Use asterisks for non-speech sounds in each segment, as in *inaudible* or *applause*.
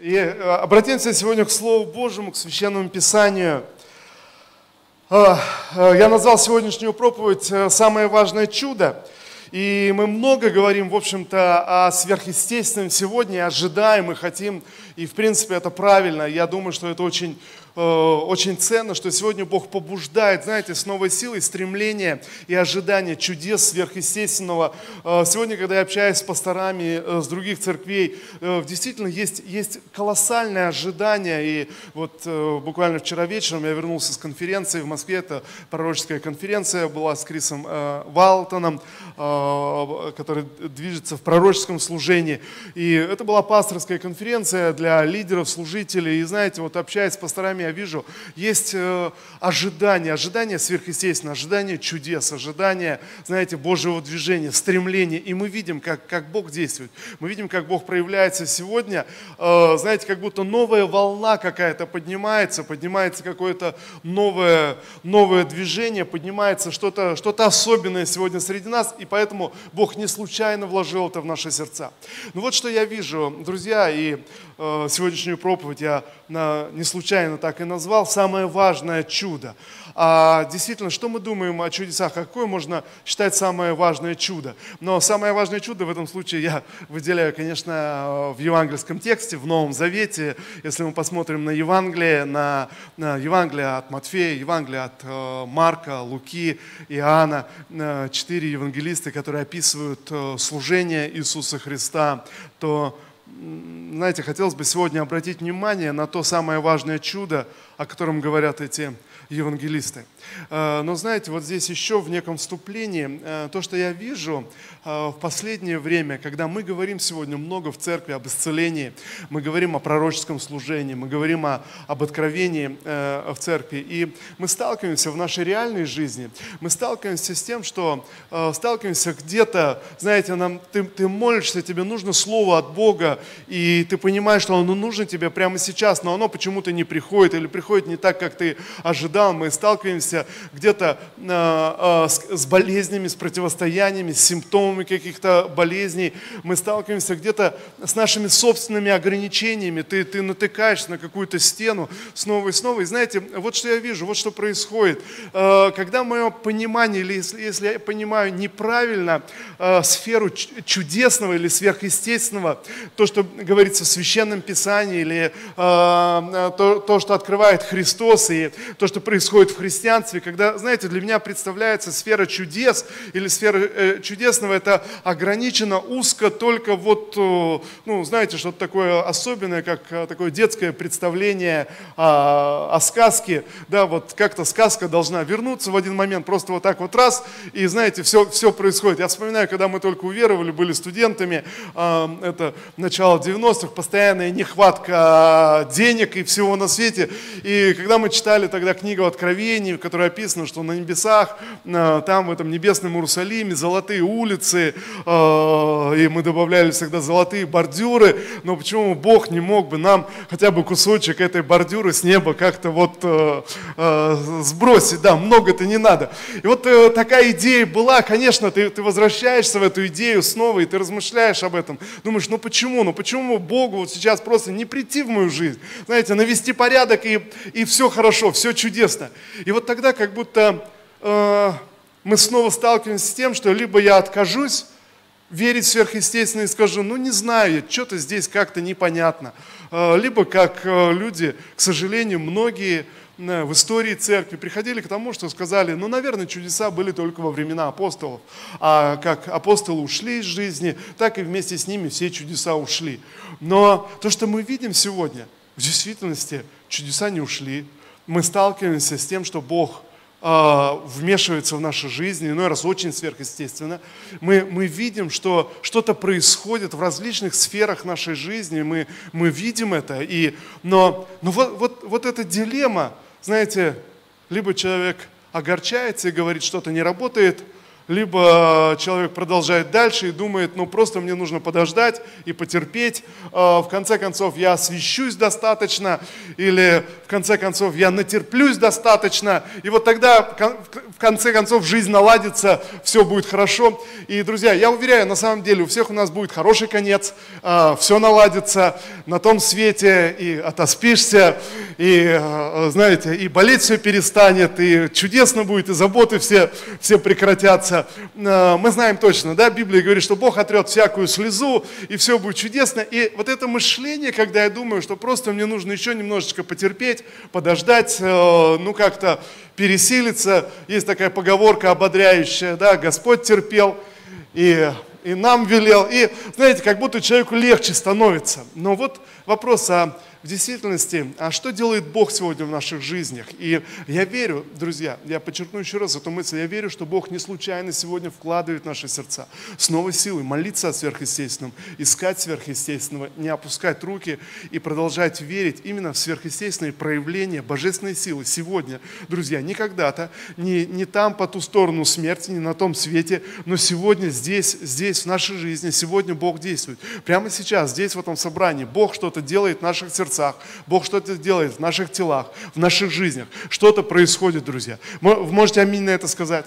И э, обратимся сегодня к Слову Божьему, к Священному Писанию. Э, э, я назвал сегодняшнюю проповедь «Самое важное чудо». И мы много говорим, в общем-то, о сверхъестественном сегодня, ожидаем и хотим, и в принципе это правильно. Я думаю, что это очень Э, очень ценно, что сегодня Бог побуждает, знаете, с новой силой стремление и ожидание чудес сверхъестественного. Э, сегодня, когда я общаюсь с пасторами э, с других церквей, действительно есть, есть колоссальное ожидание. И вот буквально вчера вечером я вернулся с конференции в Москве, это пророческая конференция была с Крисом Валтоном, который движется в пророческом служении. И это была пасторская конференция для лидеров, служителей. И знаете, вот общаясь с пасторами, я вижу, есть э, ожидание, ожидание сверхъестественное, ожидание чудес, ожидание, знаете, Божьего движения, стремление. И мы видим, как, как Бог действует. Мы видим, как Бог проявляется сегодня. Э, знаете, как будто новая волна какая-то поднимается, поднимается какое-то новое, новое движение, поднимается что-то что особенное сегодня среди нас. И поэтому Бог не случайно вложил это в наши сердца. Ну вот что я вижу, друзья, и сегодняшнюю проповедь я на, не случайно так и назвал, самое важное чудо. А действительно, что мы думаем о чудесах? Какое можно считать самое важное чудо? Но самое важное чудо в этом случае я выделяю, конечно, в евангельском тексте, в Новом Завете. Если мы посмотрим на Евангелие, на, на Евангелие от Матфея, Евангелие от э, Марка, Луки, Иоанна, э, четыре евангелиста, которые описывают э, служение Иисуса Христа, то знаете, хотелось бы сегодня обратить внимание на то самое важное чудо, о котором говорят эти евангелисты. Э, но знаете, вот здесь еще в неком вступлении, э, то, что я вижу э, в последнее время, когда мы говорим сегодня много в церкви об исцелении, мы говорим о пророческом служении, мы говорим о, об откровении в церкви, и мы сталкиваемся в нашей реальной жизни, мы сталкиваемся с тем, что сталкиваемся где-то, знаете, нам, ты, ты молишься, тебе нужно слово от Бога, и ты понимаешь, что оно нужно тебе прямо сейчас, но оно почему-то не приходит, или приходит не так, как ты ожидал, мы сталкиваемся где-то э, э, с болезнями, с противостояниями, с симптомами каких-то болезней, мы сталкиваемся где-то с нашими собственными ограничениями, ты, ты натыкаешься на какую-то стену снова и снова. И знаете, вот что я вижу, вот что происходит. Э, когда мое понимание, или если, если я понимаю неправильно сферу чудесного или сверхъестественного, то, что говорится в Священном Писании, или то, то, что открывает Христос, и то, что происходит в христианстве, когда, знаете, для меня представляется сфера чудес или сфера э, чудесного, это ограничено узко только вот, э, ну, знаете, что-то такое особенное, как э, такое детское представление о, о сказке, да, вот как-то сказка должна вернуться в один момент, просто вот так вот раз, и, знаете, все, все происходит. Я вспоминаю, когда мы только уверовали, были студентами, э, это начало 90-х, постоянная нехватка денег и всего на свете, и когда мы читали тогда книгу Откровений, которая которой описано, что на небесах, э, там в этом небесном Иерусалиме золотые улицы, э, и мы добавляли всегда золотые бордюры, но почему Бог не мог бы нам хотя бы кусочек этой бордюры с неба как-то вот э, сбросить, да, много-то не надо. И вот такая идея была, конечно, ты, ты возвращаешься в эту идею снова, и ты размышляешь об этом, думаешь, ну почему, ну почему Богу вот сейчас просто не прийти в мою жизнь, знаете, навести порядок, и, и все хорошо, все чудесно. И вот тогда как будто э, мы снова сталкиваемся с тем, что либо я откажусь верить сверхъестественно и скажу, ну не знаю, что-то здесь как-то непонятно. Э, либо как э, люди, к сожалению, многие э, в истории церкви приходили к тому, что сказали, ну, наверное, чудеса были только во времена апостолов. А как апостолы ушли из жизни, так и вместе с ними все чудеса ушли. Но то, что мы видим сегодня, в действительности чудеса не ушли. Мы сталкиваемся с тем, что Бог а, вмешивается в нашу жизнь, иной раз очень сверхъестественно. Мы, мы видим, что что-то происходит в различных сферах нашей жизни, мы, мы видим это. И, но но вот, вот, вот эта дилемма, знаете, либо человек огорчается и говорит, что-то не работает, либо человек продолжает дальше и думает, ну просто мне нужно подождать и потерпеть, в конце концов я освещусь достаточно, или в конце концов я натерплюсь достаточно, и вот тогда в конце концов жизнь наладится, все будет хорошо. И, друзья, я уверяю, на самом деле у всех у нас будет хороший конец, все наладится на том свете, и отоспишься, и, знаете, и болеть все перестанет, и чудесно будет, и заботы все, все прекратятся молиться, э, мы знаем точно, да, Библия говорит, что Бог отрет всякую слезу, и все будет чудесно. И вот это мышление, когда я думаю, что просто мне нужно еще немножечко потерпеть, подождать, э, ну как-то пересилиться. Есть такая поговорка ободряющая, да, Господь терпел, и и нам велел, и, знаете, как будто человеку легче становится. Но вот вопрос, а в действительности, а что делает Бог сегодня в наших жизнях? И я верю, друзья, я подчеркну еще раз эту мысль, я верю, что Бог не случайно сегодня вкладывает в наши сердца с новой силой молиться о сверхъестественном, искать сверхъестественного, не опускать руки и продолжать верить именно в сверхъестественные проявления божественной силы сегодня, друзья, не когда-то, не, не там по ту сторону смерти, не на том свете, но сегодня здесь, здесь в нашей жизни, сегодня Бог действует. Прямо сейчас, здесь в этом собрании, Бог что-то делает в наших сердцах, сердцах, Бог что-то делает в наших телах, в наших жизнях. Что-то происходит, друзья. Вы можете аминь на это сказать?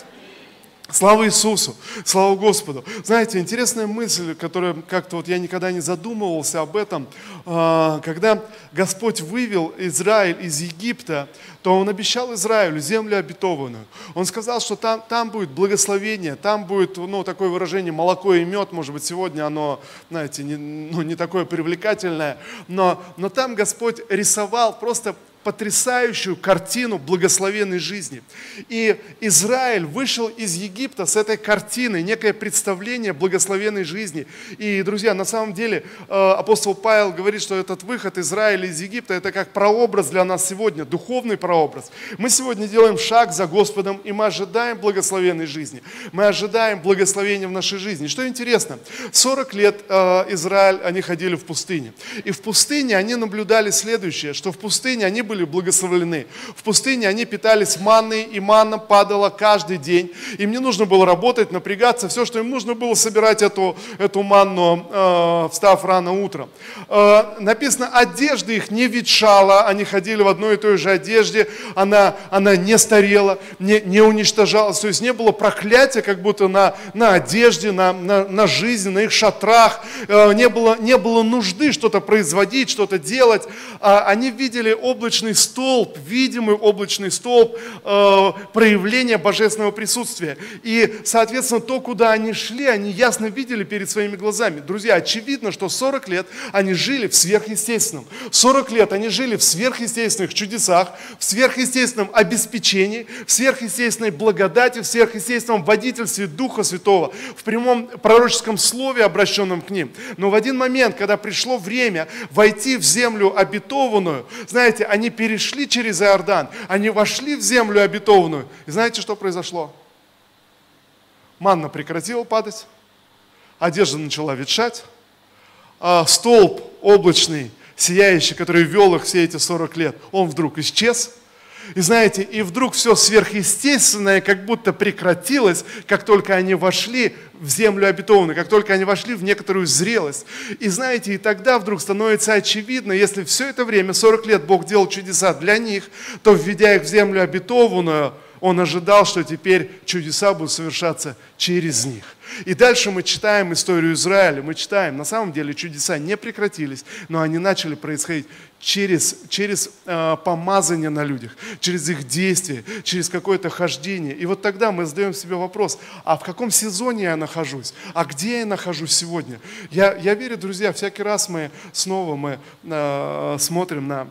Слава Иисусу, слава Господу. Знаете, интересная мысль, которая как-то вот я никогда не задумывался об этом. А, когда Господь вывел Израиль из Египта, то Он обещал Израилю землю обетованную. Он сказал, что там, там будет благословение, там будет, ну, такое выражение, молоко и мед, может быть, сегодня оно, знаете, не, ну, не такое привлекательное, но, но там Господь рисовал просто потрясающую картину благословенной жизни. И Израиль вышел из Египта с этой картиной, некое представление благословенной жизни. И, друзья, на самом деле э, апостол Павел говорит, что этот выход Израиля из Египта, это как прообраз для нас сегодня, духовный прообраз. Мы сегодня делаем шаг за Господом, и мы ожидаем благословенной жизни. Мы ожидаем благословения в нашей жизни. Что интересно, 40 лет э, Израиль, они ходили в пустыне. И в пустыне они наблюдали следующее, что в пустыне они были благословлены. В пустыне они питались манной, и манна падала каждый день. Им не нужно было работать, напрягаться. Все, что им нужно было, собирать эту, эту манну, э, встав рано утром. Э, написано, одежда их не ветшала, они ходили в одной и той же одежде, она, она не старела, не, не уничтожалась. То есть не было проклятия как будто на, на одежде, на, на, на жизни, на их шатрах. Э, не, было, не было нужды что-то производить, что-то делать. А они видели облачный облачный столб, видимый облачный столб э, проявления божественного присутствия. И, соответственно, то, куда они шли, они ясно видели перед своими глазами. Друзья, очевидно, что 40 лет они жили в сверхъестественном. 40 лет они жили в сверхъестественных чудесах, в сверхъестественном обеспечении, в сверхъестественной благодати, в сверхъестественном водительстве Духа Святого, в прямом пророческом слове, обращенном к ним. Но в один момент, когда пришло время войти в землю обетованную, знаете, они перешли через Иордан, они вошли в землю обетованную. И знаете, что произошло? Манна прекратила падать, одежда начала ветшать, а столб облачный, сияющий, который вел их все эти 40 лет, он вдруг исчез – и знаете, и вдруг все сверхъестественное как будто прекратилось, как только они вошли в землю обетованную, как только они вошли в некоторую зрелость. И знаете, и тогда вдруг становится очевидно, если все это время, 40 лет Бог делал чудеса для них, то введя их в землю обетованную, Он ожидал, что теперь чудеса будут совершаться через них. И дальше мы читаем историю Израиля, мы читаем, на самом деле чудеса не прекратились, но они начали происходить через, через э, помазание на людях, через их действия, через какое-то хождение. И вот тогда мы задаем себе вопрос, а в каком сезоне я нахожусь? А где я нахожусь сегодня? Я, я верю, друзья, всякий раз мы снова мы, э, смотрим на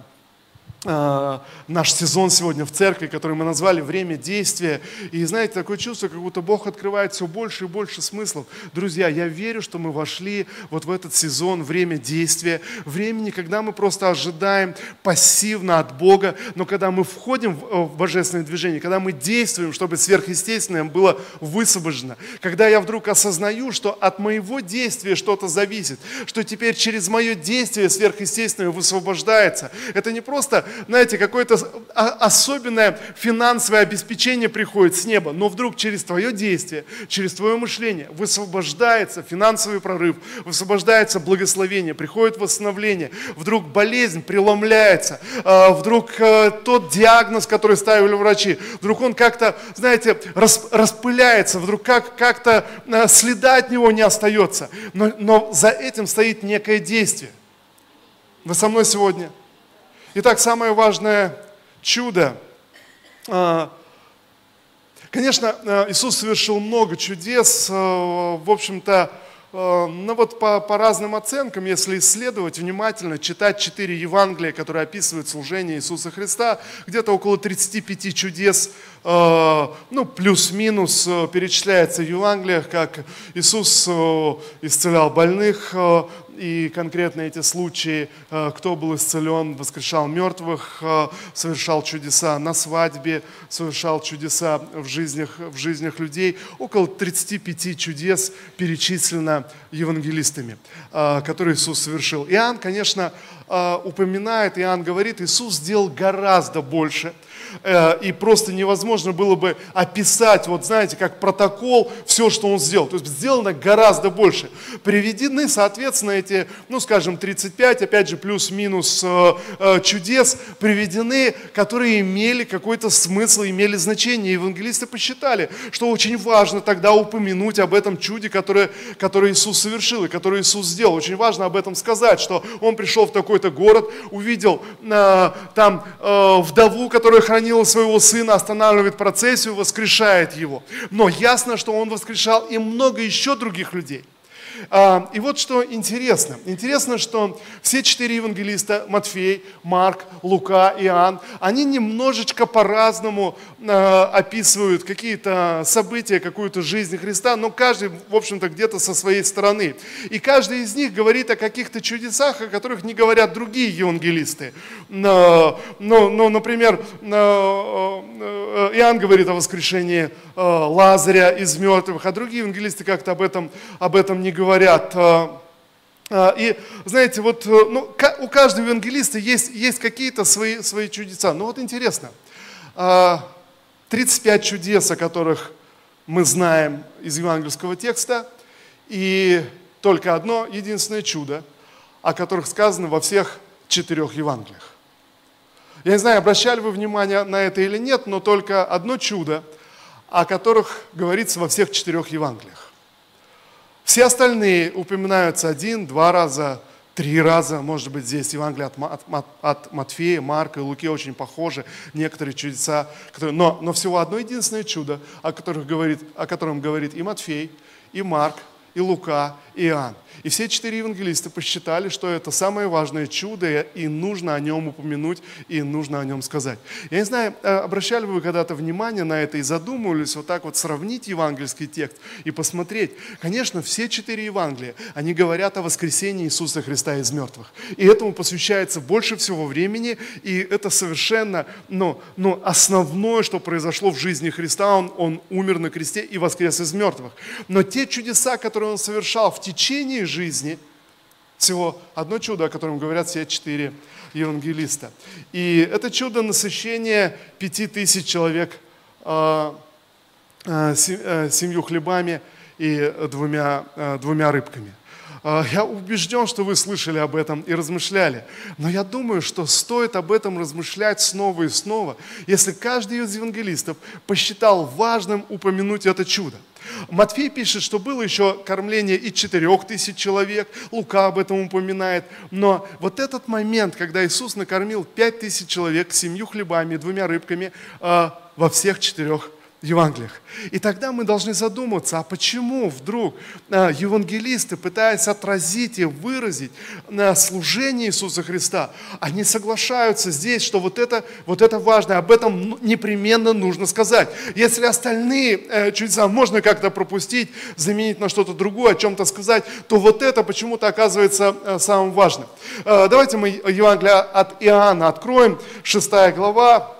наш сезон сегодня в церкви, который мы назвали «Время действия». И знаете, такое чувство, как будто Бог открывает все больше и больше смыслов. Друзья, я верю, что мы вошли вот в этот сезон «Время действия», времени, когда мы просто ожидаем пассивно от Бога, но когда мы входим в божественное движение, когда мы действуем, чтобы сверхъестественное было высвобождено, когда я вдруг осознаю, что от моего действия что-то зависит, что теперь через мое действие сверхъестественное высвобождается. Это не просто знаете, какое-то особенное финансовое обеспечение приходит с неба, но вдруг через твое действие, через твое мышление высвобождается финансовый прорыв, высвобождается благословение, приходит восстановление, вдруг болезнь преломляется, а, вдруг э, тот диагноз, который ставили врачи, вдруг он как-то, знаете, распыляется, вдруг как, как-то э, следа от него не остается. Но, но за этим стоит некое действие. Вы со мной сегодня? Итак, самое важное чудо. А, конечно, э, Иисус совершил много чудес. В общем-то, ну вот по, по разным оценкам, если исследовать внимательно, читать четыре Евангелия, которые описывают служение Иисуса Христа, где-то около 35 чудес, ну плюс-минус перечисляется в Евангелиях, как Иисус исцелял больных, и конкретно эти случаи, э, кто был исцелен, воскрешал мертвых, э, совершал чудеса на свадьбе, совершал чудеса в жизнях, в жизнях людей. Около 35 чудес перечислено евангелистами, э, которые Иисус совершил. Иоанн, конечно, упоминает, Иоанн говорит, Иисус сделал гораздо больше – и просто невозможно было бы описать, вот знаете, как протокол, все, что он сделал. То есть сделано гораздо больше. Приведены, соответственно, эти, ну, скажем, 35, опять же, плюс-минус э, э, чудес, приведены, которые имели какой-то смысл, имели значение. Евангелисты посчитали, что очень важно тогда упомянуть об этом чуде, которое, которое Иисус совершил и которое Иисус сделал. Очень важно об этом сказать, что он пришел в такой-то город, увидел там вдову, которая хранит хранила своего сына, останавливает процессию, воскрешает его. Но ясно, что он воскрешал и много еще других людей. А, и вот что интересно. Интересно, что все четыре евангелиста, Матфей, Марк, Лука, Иоанн, они немножечко по-разному а, описывают какие-то события, какую-то жизнь Христа, но каждый, в общем-то, где-то со своей стороны. И каждый из них говорит о каких-то чудесах, о которых не говорят другие евангелисты. Но, но, например, э, Иоанн говорит о воскрешении э, Лазаря из мертвых, а другие евангелисты как-то об этом, об этом не говорят говорят. Э, э, и знаете, вот э, ну, у каждого евангелиста есть, есть какие-то свои, свои чудеса. Ну вот интересно, 35 чудес, о которых мы знаем из евангельского текста, и только одно единственное чудо, о которых сказано во всех четырех Евангелиях. Я не знаю, обращали вы внимание на это или нет, но только одно чудо, о которых говорится во всех четырех Евангелиях. Все остальные упоминаются один, два раза, три раза, может быть, здесь Евангелие от, от, от Матфея, Марка и Луки очень похожи, некоторые чудеса, которые, но, но всего одно единственное чудо, о, которых говорит, о котором говорит и Матфей, и Марк, и Лука, и Иоанн. И все четыре евангелиста посчитали, что это самое важное чудо, и нужно о нем упомянуть, и нужно о нем сказать. Я не знаю, э, обращали вы когда-то внимание на это и задумывались вот так вот сравнить евангельский текст и посмотреть. Конечно, все четыре Евангелия, они говорят о воскресении Иисуса Христа из мертвых. И этому посвящается больше всего времени, и это совершенно ну, ну, основное, что произошло в жизни Христа. Он, он умер на кресте и воскрес из мертвых. Но те чудеса, которые он совершал в течение жизни всего одно чудо, о котором говорят все четыре евангелиста. И это чудо насыщения пяти тысяч человек э, э, семью хлебами и двумя, двумя рыбками. А, я убежден, что вы слышали об этом и размышляли. Но я думаю, что стоит об этом размышлять снова и снова, если каждый из евангелистов посчитал важным упомянуть это чудо. Матфей пишет, что было еще кормление и четырех тысяч человек, Лука об этом упоминает. Но вот этот момент, когда Иисус накормил пять тысяч человек семью хлебами, двумя рыбками а, во всех четырех Евангелиях. И тогда мы должны задуматься, а почему вдруг а, евангелисты, пытаясь отразить и выразить на служение Иисуса Христа, они соглашаются здесь, что вот это, вот это важно, об этом непременно нужно сказать. Если остальные э, чудеса можно как-то пропустить, заменить на что-то другое, о чем-то сказать, то вот это почему-то оказывается э, самым важным. Э, давайте мы Евангелие от Иоанна откроем, 6 глава, а,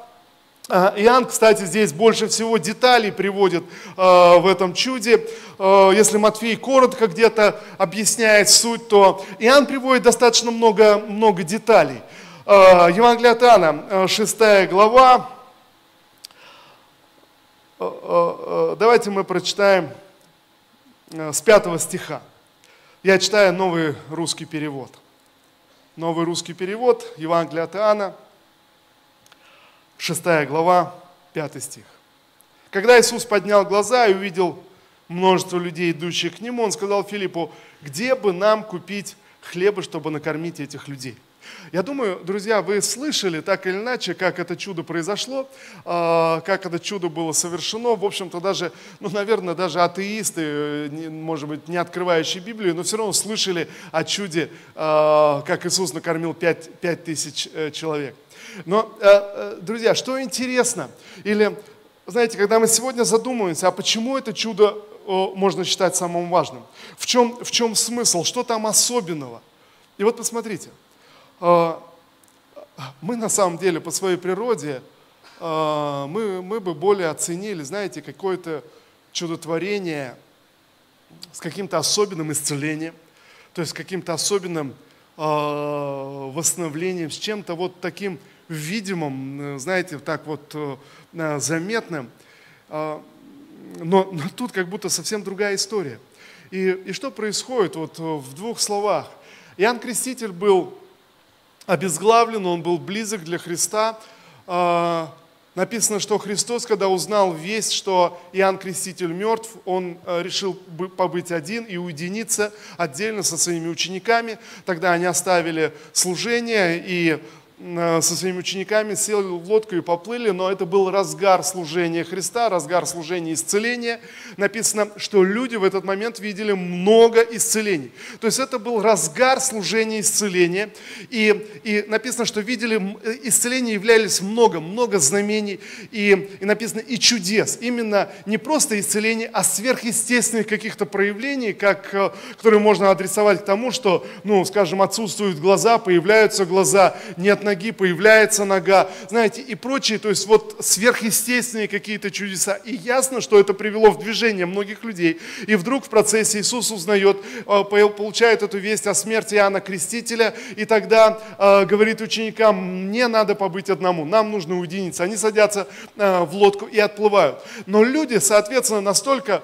Иоанн, кстати, здесь больше всего деталей приводит а, в этом чуде. А, если Матфей коротко где-то объясняет суть, то Иоанн приводит достаточно много, много деталей. Евангелие от Иоанна, 6 глава. Давайте мы прочитаем с 5 стиха. Я читаю новый русский перевод. Новый русский перевод, Евангелие от Иоанна, 6 глава, 5 стих. Когда Иисус поднял глаза и увидел множество людей, идущих к Нему, Он сказал Филиппу, где бы нам купить хлеба, чтобы накормить этих людей? Я думаю, друзья, вы слышали так или иначе, как это чудо произошло, а, как это чудо было совершено. В общем-то, даже, ну, наверное, даже атеисты, может быть, не открывающие Библию, но все равно слышали о чуде, а, как Иисус накормил пять, пять тысяч э, человек. Но, э, э, друзья, что интересно, или, знаете, когда мы сегодня задумываемся, а почему это чудо можно считать самым важным? В чем, в чем смысл? Что там особенного? И вот посмотрите – а, мы на самом деле по своей природе, мы, мы бы более оценили, знаете, какое-то чудотворение с каким-то особенным исцелением, то есть с каким-то особенным восстановлением, с чем-то вот таким видимым, знаете, так вот э, заметным. Но, но тут как будто совсем другая история. И, и что происходит вот в двух словах? Иоанн Креститель был обезглавлен, он был близок для Христа. А, написано, что Христос, когда узнал весть, что Иоанн Креститель мертв, он а, решил побыть один и уединиться отдельно со своими учениками. Тогда они оставили служение и Э, со своими учениками сели в лодку и поплыли, но это был разгар служения Христа, разгар служения исцеления. Написано, что люди в этот момент видели много исцелений. То есть это был разгар служения исцеления. И, и написано, что видели, э, исцеления являлись много, много знамений. И, и написано и чудес. Именно не просто исцеление, а сверхъестественных каких-то проявлений, как, э, которые можно адресовать к тому, что, ну, скажем, отсутствуют глаза, появляются глаза, нет ноги, появляется нога, знаете, и прочие, то есть вот сверхъестественные какие-то чудеса. И ясно, что это привело в движение многих людей. И вдруг в процессе Иисус узнает, э, получает эту весть о смерти Иоанна Крестителя, и тогда э, говорит ученикам, мне надо побыть одному, нам нужно уединиться. Они садятся э, в лодку и отплывают. Но люди, соответственно, настолько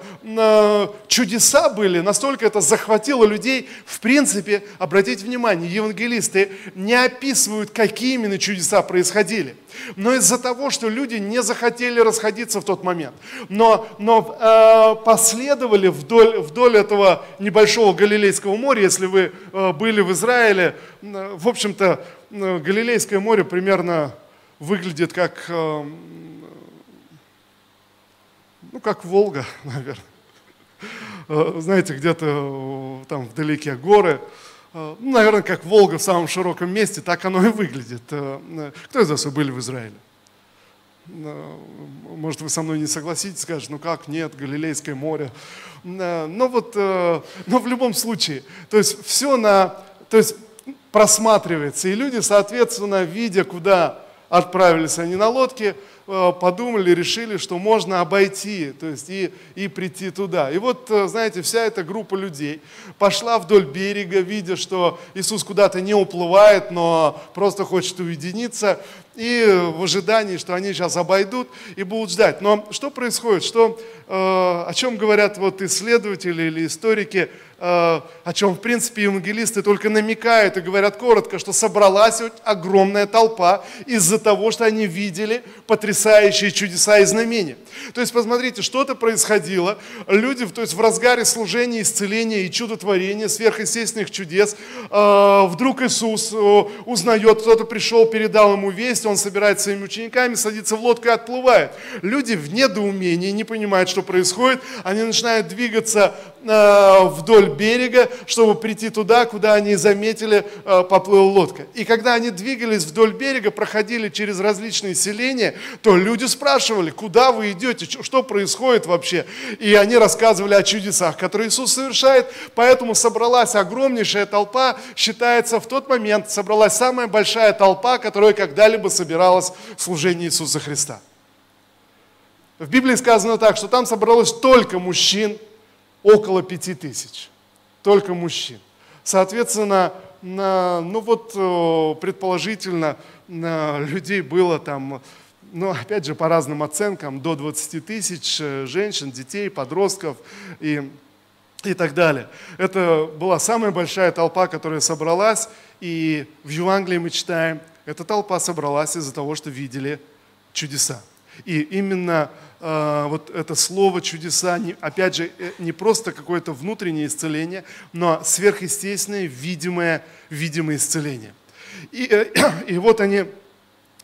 чудеса были, настолько это захватило людей, в принципе, обратите внимание, евангелисты не описывают, какие какие именно чудеса происходили. Но из-за того, что люди не захотели расходиться в тот момент, но, но э, последовали вдоль, вдоль этого небольшого Галилейского моря, если вы э, были в Израиле, э, в общем-то, э, Галилейское море примерно выглядит как, э, ну, как Волга, *laughs* наверное. Э, знаете, где-то э, там вдалеке горы, ну, наверное, как Волга в самом широком месте, так оно и выглядит. Э, э, кто из вас вы были в Израиле? Может, вы со мной не согласитесь, скажете, ну как, нет, Галилейское море. Но вот, но в любом случае, то есть все на, то есть просматривается, и люди, соответственно, видя, куда отправились они на лодке, Э, подумали, решили, что можно обойти, то есть и, и прийти туда. И вот, э, знаете, вся эта группа людей пошла вдоль берега, видя, что Иисус куда-то не уплывает, но просто хочет уединиться, и в ожидании, что они сейчас обойдут и будут ждать. Но что происходит? Что, э, о чем говорят вот исследователи или историки? Э, о чем, в принципе, евангелисты только намекают и говорят коротко, что собралась огромная толпа из-за того, что они видели потрясающие чудеса и знамения. То есть, посмотрите, что-то происходило, люди, то есть в разгаре служения, исцеления и чудотворения, сверхъестественных чудес, э, вдруг Иисус э, узнает, кто-то пришел, передал ему весть, он собирает своими учениками, садится в лодку и отплывает. Люди в недоумении, не понимают, что происходит, они начинают двигаться вдоль вдоль берега, чтобы прийти туда, куда они заметили, э, поплыла лодка. И когда они двигались вдоль берега, проходили через различные селения, то люди спрашивали, куда вы идете, что происходит вообще. И они рассказывали о чудесах, которые Иисус совершает. Поэтому собралась огромнейшая толпа, считается в тот момент, собралась самая большая толпа, которая когда-либо собиралась в служении Иисуса Христа. В Библии сказано так, что там собралось только мужчин, около пяти тысяч только мужчин. Соответственно, ну вот предположительно на людей было там ну, опять же, по разным оценкам, до 20 тысяч женщин, детей, подростков и, и так далее. Это была самая большая толпа, которая собралась, и в Евангелии мы читаем, эта толпа собралась из-за того, что видели чудеса. И именно э, вот это слово чудеса, опять же, э, не просто какое-то внутреннее исцеление, но сверхъестественное, видимое, видимое исцеление. И, э, *clears throat* и вот они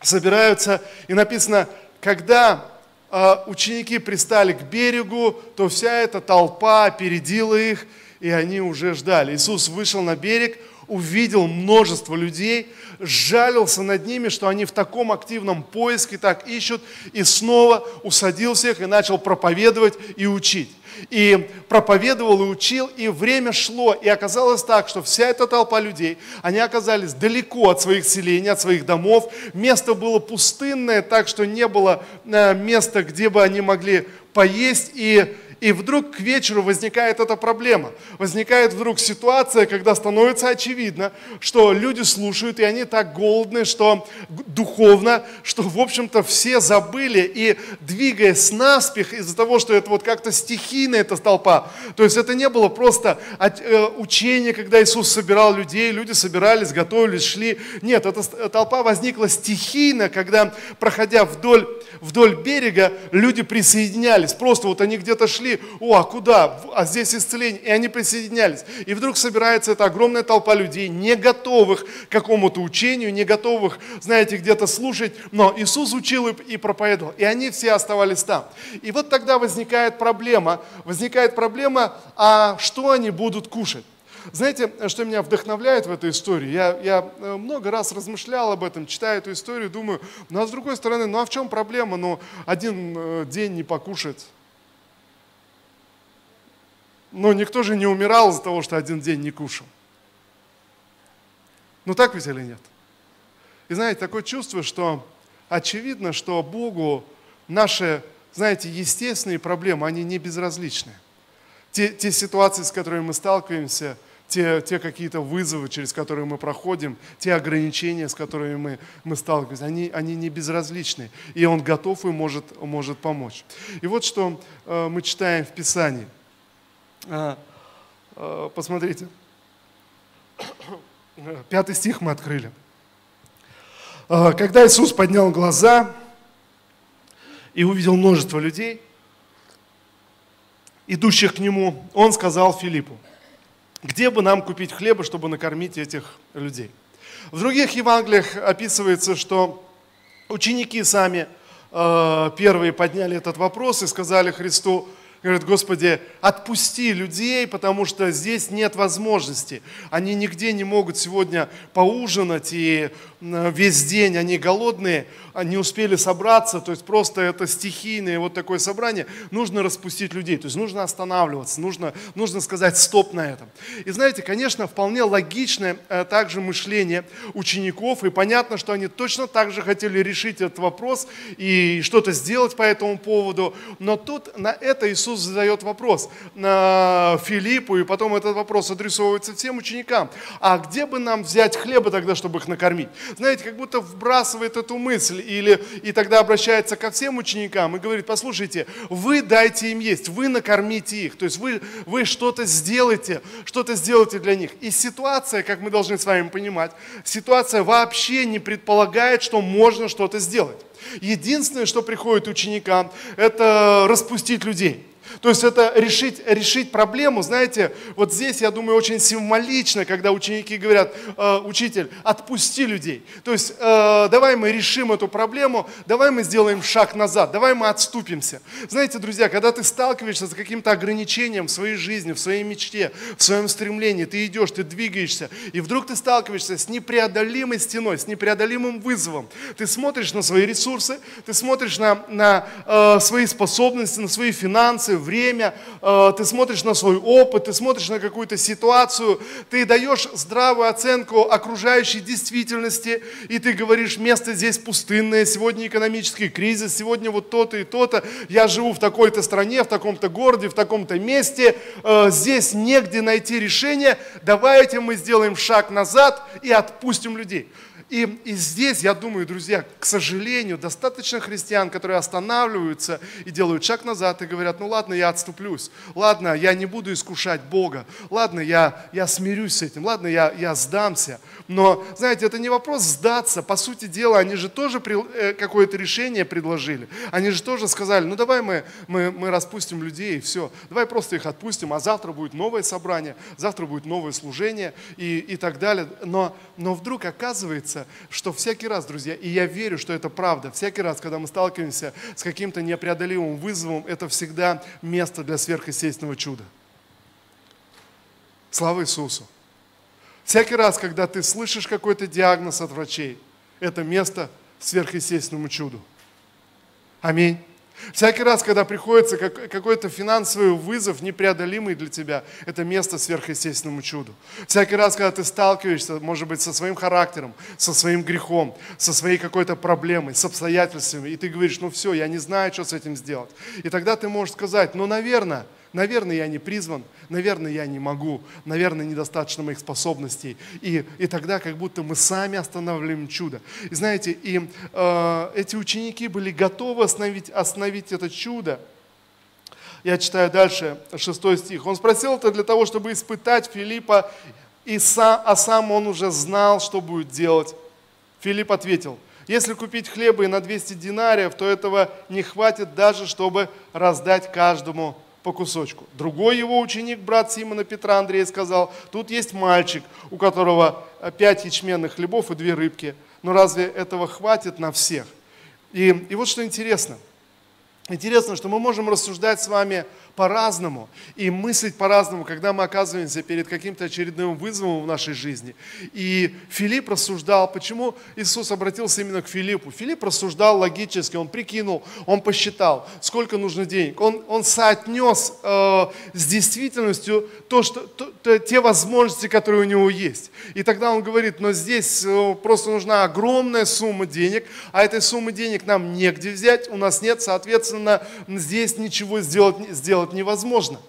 собираются, и написано, когда э, ученики пристали к берегу, то вся эта толпа опередила их, и они уже ждали. Иисус вышел на берег, увидел множество людей, жалился над ними, что они в таком активном поиске так ищут, и снова усадил всех и начал проповедовать и учить. И проповедовал и учил, и время шло, и оказалось так, что вся эта толпа людей, они оказались далеко от своих селений, от своих домов, место было пустынное, так что не было э, места, где бы они могли поесть, и и вдруг к вечеру возникает эта проблема. Возникает вдруг ситуация, когда становится очевидно, что люди слушают, и они так голодны, что духовно, что, в общем-то, все забыли, и двигаясь наспех из-за того, что это вот как-то стихийно эта толпа, то есть это не было просто э, учение, когда Иисус собирал людей, люди собирались, готовились, шли. Нет, эта толпа возникла стихийно, когда, проходя вдоль, вдоль берега, люди присоединялись. Просто вот они где-то шли, о, а куда? А здесь исцеление. И они присоединялись. И вдруг собирается эта огромная толпа людей, не готовых к какому-то учению, не готовых, знаете, где-то слушать. Но Иисус учил и проповедовал. И они все оставались там. И вот тогда возникает проблема. Возникает проблема, а что они будут кушать? Знаете, что меня вдохновляет в этой истории? Я, я э, много раз размышлял об этом, читаю эту историю, думаю, ну а с другой стороны, ну а в чем проблема? Ну, один э, день не покушать, но никто же не умирал из-за того, что один день не кушал. Ну так ведь или нет? И знаете, такое чувство, что очевидно, что Богу наши, знаете, естественные проблемы, они не безразличны. Те, те ситуации, с которыми мы сталкиваемся, те, те какие-то вызовы, через которые мы проходим, те ограничения, с которыми мы, мы сталкиваемся, они, они не безразличны. И Он готов и может, может помочь. И вот что э, мы читаем в Писании – посмотрите, пятый стих мы открыли. А, когда Иисус поднял глаза и увидел множество людей, идущих к Нему, Он сказал Филиппу, где бы нам купить хлеба, чтобы накормить этих людей? В других Евангелиях описывается, что ученики сами первые подняли этот вопрос и сказали Христу, Говорят, Господи, отпусти людей, потому что здесь нет возможности. Они нигде не могут сегодня поужинать, и весь день они голодные, они успели собраться, то есть просто это стихийное вот такое собрание. Нужно распустить людей, то есть нужно останавливаться, нужно, нужно сказать стоп на этом. И знаете, конечно, вполне логичное э, также мышление учеников, и понятно, что они точно так же хотели решить этот вопрос и что-то сделать по этому поводу, но тут на это Иисус Иисус задает вопрос Филиппу, и потом этот вопрос адресовывается всем ученикам. А где бы нам взять хлеба тогда, чтобы их накормить? Знаете, как будто вбрасывает эту мысль, или, и тогда обращается ко всем ученикам и говорит, послушайте, вы дайте им есть, вы накормите их, то есть вы, вы что-то сделаете, что-то сделаете для них. И ситуация, как мы должны с вами понимать, ситуация вообще не предполагает, что можно что-то сделать. Единственное, что приходит ученикам, это распустить людей. То есть это решить, решить проблему, знаете, вот здесь, я думаю, очень символично, когда ученики говорят, э, учитель, отпусти людей. То есть э, давай мы решим эту проблему, давай мы сделаем шаг назад, давай мы отступимся. Знаете, друзья, когда ты сталкиваешься с каким-то ограничением в своей жизни, в своей мечте, в своем стремлении, ты идешь, ты двигаешься, и вдруг ты сталкиваешься с непреодолимой стеной, с непреодолимым вызовом. Ты смотришь на свои ресурсы, ты смотришь на, на э, свои способности, на свои финансы, время, э, ты смотришь на свой опыт, ты смотришь на какую-то ситуацию, ты даешь здравую оценку окружающей действительности, и ты говоришь, место здесь пустынное, сегодня экономический кризис, сегодня вот то-то и то-то, я живу в такой-то стране, в таком-то городе, в таком-то месте, э, здесь негде найти решение, давайте мы сделаем шаг назад и отпустим людей. И, и здесь, я думаю, друзья, к сожалению, достаточно христиан, которые останавливаются и делают шаг назад и говорят, ну ладно, я отступлюсь, ладно, я не буду искушать Бога, ладно, я, я смирюсь с этим, ладно, я, я сдамся. Но, знаете, это не вопрос сдаться. По сути дела, они же тоже э, какое-то решение предложили. Они же тоже сказали, ну давай мы, мы, мы распустим людей и все. Давай просто их отпустим, а завтра будет новое собрание, завтра будет новое служение и, и так далее. Но, но вдруг оказывается, что всякий раз, друзья, и я верю, что это правда, всякий раз, когда мы сталкиваемся с каким-то непреодолимым вызовом, это всегда место для сверхъестественного чуда. Слава Иисусу! Всякий раз, когда ты слышишь какой-то диагноз от врачей, это место сверхъестественному чуду. Аминь. Всякий раз, когда приходится какой-то финансовый вызов, непреодолимый для тебя, это место сверхъестественному чуду. Всякий раз, когда ты сталкиваешься, может быть, со своим характером, со своим грехом, со своей какой-то проблемой, с обстоятельствами, и ты говоришь, ну все, я не знаю, что с этим сделать. И тогда ты можешь сказать, ну, наверное, Наверное, я не призван, наверное, я не могу, наверное, недостаточно моих способностей. И, и тогда как будто мы сами останавливаем чудо. И знаете, и э, эти ученики были готовы остановить, остановить это чудо. Я читаю дальше, шестой стих. Он спросил это для того, чтобы испытать Филиппа, и сам, а сам он уже знал, что будет делать. Филипп ответил, если купить хлеба и на 200 динариев, то этого не хватит даже, чтобы раздать каждому по кусочку. Другой его ученик, брат Симона Петра Андрей, сказал, тут есть мальчик, у которого пять ячменных хлебов и две рыбки. Но разве этого хватит на всех? И, и вот что интересно. Интересно, что мы можем рассуждать с вами по-разному и мыслить по-разному, когда мы оказываемся перед каким-то очередным вызовом в нашей жизни. И Филипп рассуждал, почему Иисус обратился именно к Филиппу. Филипп рассуждал логически, он прикинул, он посчитал, сколько нужно денег. Он, он соотнес э, с действительностью то, что, то, то, те возможности, которые у него есть. И тогда он говорит, но здесь э, просто нужна огромная сумма денег, а этой суммы денег нам негде взять, у нас нет, соответственно, здесь ничего сделать, сделать сделать невозможно.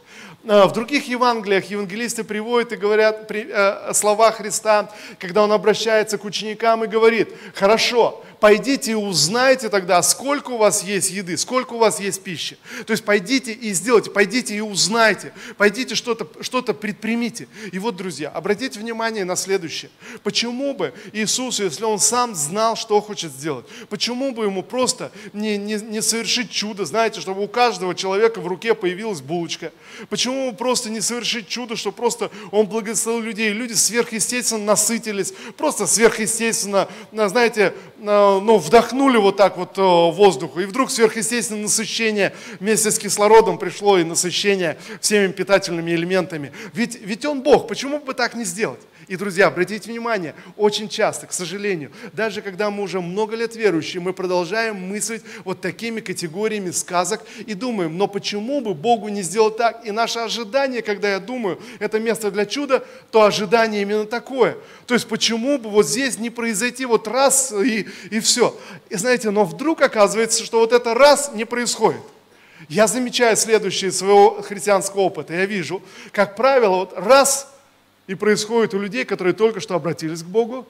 А, в других Евангелиях евангелисты приводят и говорят э, слова Христа, когда Он обращается к ученикам и говорит, хорошо, пойдите и узнайте тогда, сколько у вас есть еды, сколько у вас есть пищи. То есть пойдите и сделайте, пойдите и узнайте, пойдите что-то что предпримите. И вот, друзья, обратите внимание на следующее. Почему бы Иисус, если Он сам знал, что хочет сделать, почему бы Ему просто не, не, не совершить чудо, знаете, чтобы у каждого человека в руке появилась булочка? Почему бы просто не совершить чудо, что просто Он благословил людей, люди сверхъестественно насытились, просто сверхъестественно, знаете, ну, вдохнули вот так вот э, воздуху, и вдруг сверхъестественное насыщение вместе с кислородом пришло и насыщение всеми питательными элементами. Ведь, ведь Он Бог, почему бы так не сделать? И, друзья, обратите внимание, очень часто, к сожалению, даже когда мы уже много лет верующие, мы продолжаем мыслить вот такими категориями сказок и думаем, но почему бы Богу не сделать так? И наше ожидание, когда я думаю, это место для чуда, то ожидание именно такое. То есть почему бы вот здесь не произойти вот раз и, и все. И знаете, но вдруг оказывается, что вот это раз не происходит. Я замечаю следующее из своего христианского опыта. Я вижу, как правило, вот раз и происходит у людей, которые только что обратились к Богу,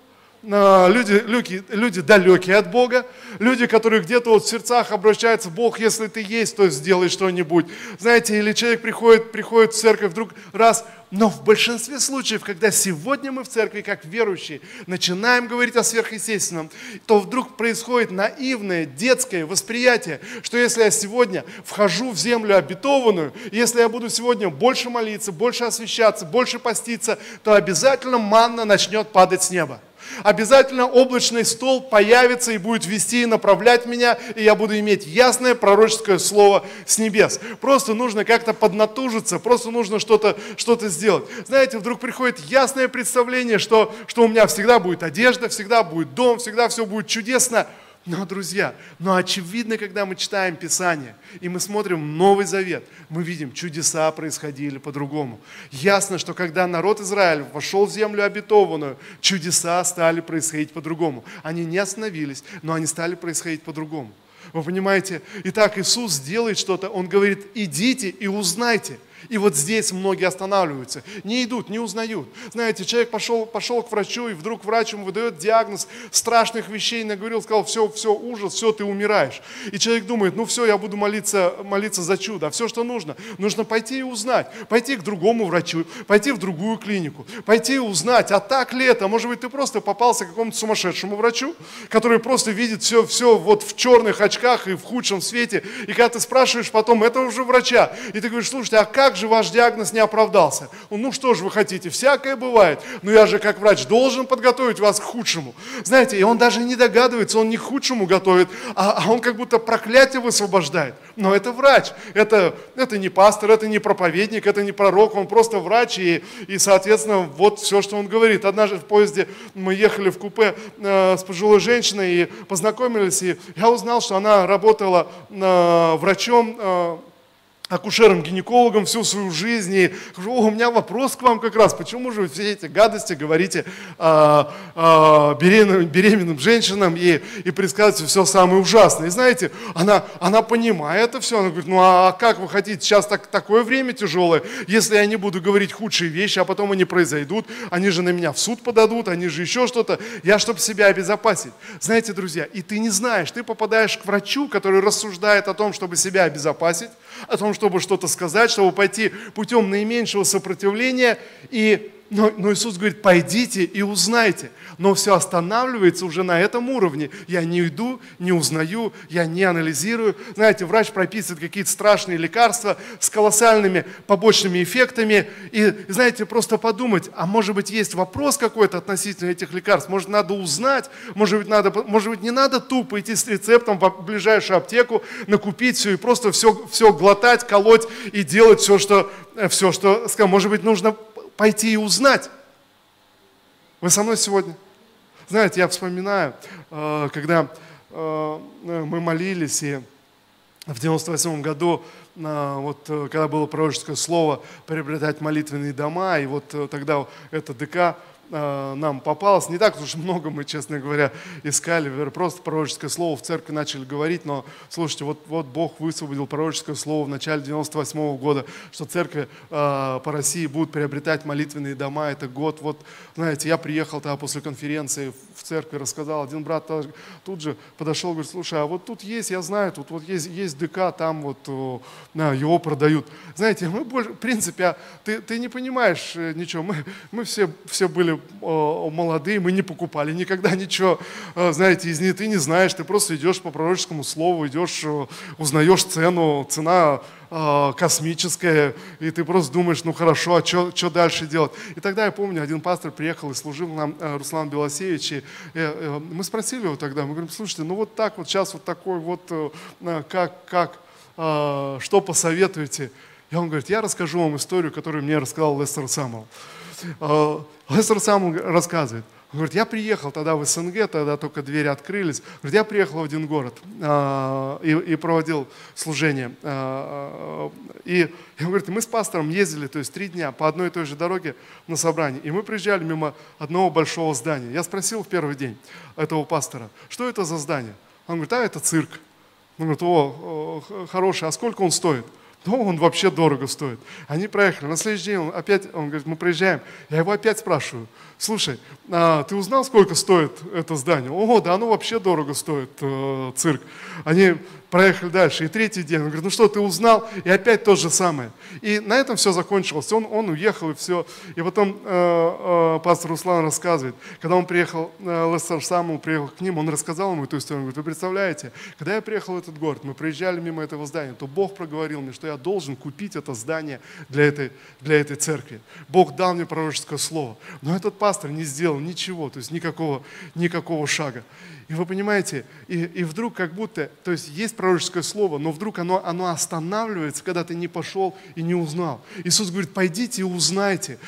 люди, люди, люди далекие от Бога, люди, которые где-то вот в сердцах обращаются, Бог, если ты есть, то сделай что-нибудь. Знаете, или человек приходит, приходит в церковь вдруг раз, но в большинстве случаев, когда сегодня мы в церкви, как верующие, начинаем говорить о сверхъестественном, то вдруг происходит наивное, детское восприятие, что если я сегодня вхожу в землю обетованную, если я буду сегодня больше молиться, больше освещаться, больше поститься, то обязательно манна начнет падать с неба. Обязательно облачный стол появится и будет вести и направлять меня, и я буду иметь ясное пророческое слово с небес. Просто нужно как-то поднатужиться, просто нужно что-то что сделать. Знаете, вдруг приходит ясное представление, что, что у меня всегда будет одежда, всегда будет дом, всегда все будет чудесно. Но, друзья, но очевидно, когда мы читаем Писание, и мы смотрим Новый Завет, мы видим, чудеса происходили по-другому. Ясно, что когда народ Израиля вошел в землю обетованную, чудеса стали происходить по-другому. Они не остановились, но они стали происходить по-другому. Вы понимаете? Итак, Иисус делает что-то, Он говорит, идите и узнайте – и вот здесь многие останавливаются, не идут, не узнают. Знаете, человек пошел, пошел к врачу, и вдруг врач ему выдает диагноз страшных вещей, наговорил, сказал, все, все, ужас, все, ты умираешь. И человек думает, ну все, я буду молиться, молиться за чудо. А все, что нужно, нужно пойти и узнать, пойти к другому врачу, пойти в другую клинику, пойти и узнать, а так ли это? Может быть, ты просто попался к какому-то сумасшедшему врачу, который просто видит все, все вот в черных очках и в худшем свете. И когда ты спрашиваешь потом, это уже врача, и ты говоришь, слушайте, а как как же ваш диагноз не оправдался? Ну что же вы хотите, всякое бывает. Но я же как врач должен подготовить вас к худшему. Знаете, и он даже не догадывается, он не к худшему готовит, а, а он как будто проклятие высвобождает. Но это врач, это, это не пастор, это не проповедник, это не пророк, он просто врач, и, и соответственно, вот все, что он говорит. Однажды в поезде мы ехали в купе э, с пожилой женщиной и познакомились, и я узнал, что она работала э, врачом э, акушером-гинекологом всю свою жизнь. И говорю, у меня вопрос к вам как раз, почему же вы все эти гадости говорите а, а, беременным, беременным женщинам и, и предсказываете все самое ужасное. И знаете, она, она понимает это все, она говорит, ну а как вы хотите, сейчас так, такое время тяжелое, если я не буду говорить худшие вещи, а потом они произойдут, они же на меня в суд подадут, они же еще что-то, я чтобы себя обезопасить. Знаете, друзья, и ты не знаешь, ты попадаешь к врачу, который рассуждает о том, чтобы себя обезопасить, о том, чтобы что-то сказать, чтобы пойти путем наименьшего сопротивления. И, но, но Иисус говорит, пойдите и узнайте – но все останавливается уже на этом уровне. Я не иду, не узнаю, я не анализирую. Знаете, врач прописывает какие-то страшные лекарства с колоссальными побочными эффектами. И, знаете, просто подумать, а может быть есть вопрос какой-то относительно этих лекарств, может надо узнать, может быть, надо, может быть не надо тупо идти с рецептом в ближайшую аптеку, накупить все и просто все, все глотать, колоть и делать все, что, все, что, может быть, нужно пойти и узнать. Вы со мной сегодня? Знаете, я вспоминаю, э, когда э, мы молились, и в 98 году, э, вот когда было пророческое слово приобретать молитвенные дома, и вот тогда это ДК нам попалось. Не так уж много мы, честно говоря, искали. Просто пророческое слово в церкви начали говорить. Но, слушайте, вот, вот Бог высвободил пророческое слово в начале 98 -го года, что церкви э, по России будут приобретать молитвенные дома. Это год. Вот, знаете, я приехал тогда после конференции в церкви, рассказал. Один брат тут же подошел, говорит, слушай, а вот тут есть, я знаю, тут вот есть, есть ДК, там вот э, его продают. Знаете, мы больше, в принципе, а ты, ты не понимаешь э, ничего. Мы, мы все, все были Э, молодые, мы не покупали никогда ничего, э, знаете, из них ты не знаешь, ты просто идешь по пророческому слову, идешь, э, узнаешь цену, цена космическая, и ты просто думаешь, ну хорошо, а что дальше делать? И тогда я помню, один пастор приехал и служил нам, Руслан Белосевич, и мы спросили его тогда, мы говорим, слушайте, ну вот так вот, сейчас вот такой вот, как, как, что посоветуете? И он говорит, я расскажу вам историю, которую мне рассказал Лестер Саммел. Лестер сам рассказывает. Он говорит, я приехал тогда в СНГ, тогда только двери открылись. Говорит, я приехал в один город э, и, и проводил служение. Э, и, и он говорит, мы с пастором ездили, то есть три дня по одной и той же дороге на собрание. И мы приезжали мимо одного большого здания. Я спросил в первый день этого пастора, что это за здание? Он говорит, а это цирк. Он говорит, о хороший, а сколько он стоит? Ну, он вообще дорого стоит. Они проехали. На следующий день он опять, он говорит, мы приезжаем. Я его опять спрашиваю, слушай, а ты узнал, сколько стоит это здание? О, да, оно вообще дорого стоит, э, цирк. Они проехали дальше. И третий день, он говорит, ну что, ты узнал? И опять то же самое. И на этом все закончилось. Он, он уехал и все. И потом э, э, пастор Руслан рассказывает, когда он приехал, э, Лестер сам приехал к ним, он рассказал ему эту историю. Он говорит, вы представляете, когда я приехал в этот город, мы проезжали мимо этого здания, то Бог проговорил мне, что я должен купить это здание для этой, для этой церкви. Бог дал мне пророческое слово. Но этот пастор не сделал ничего, то есть никакого, никакого шага. И вы понимаете, и, и вдруг как будто, то есть есть пророческое слово, но вдруг оно, оно останавливается, когда ты не пошел и не узнал. Иисус говорит, пойдите и узнайте.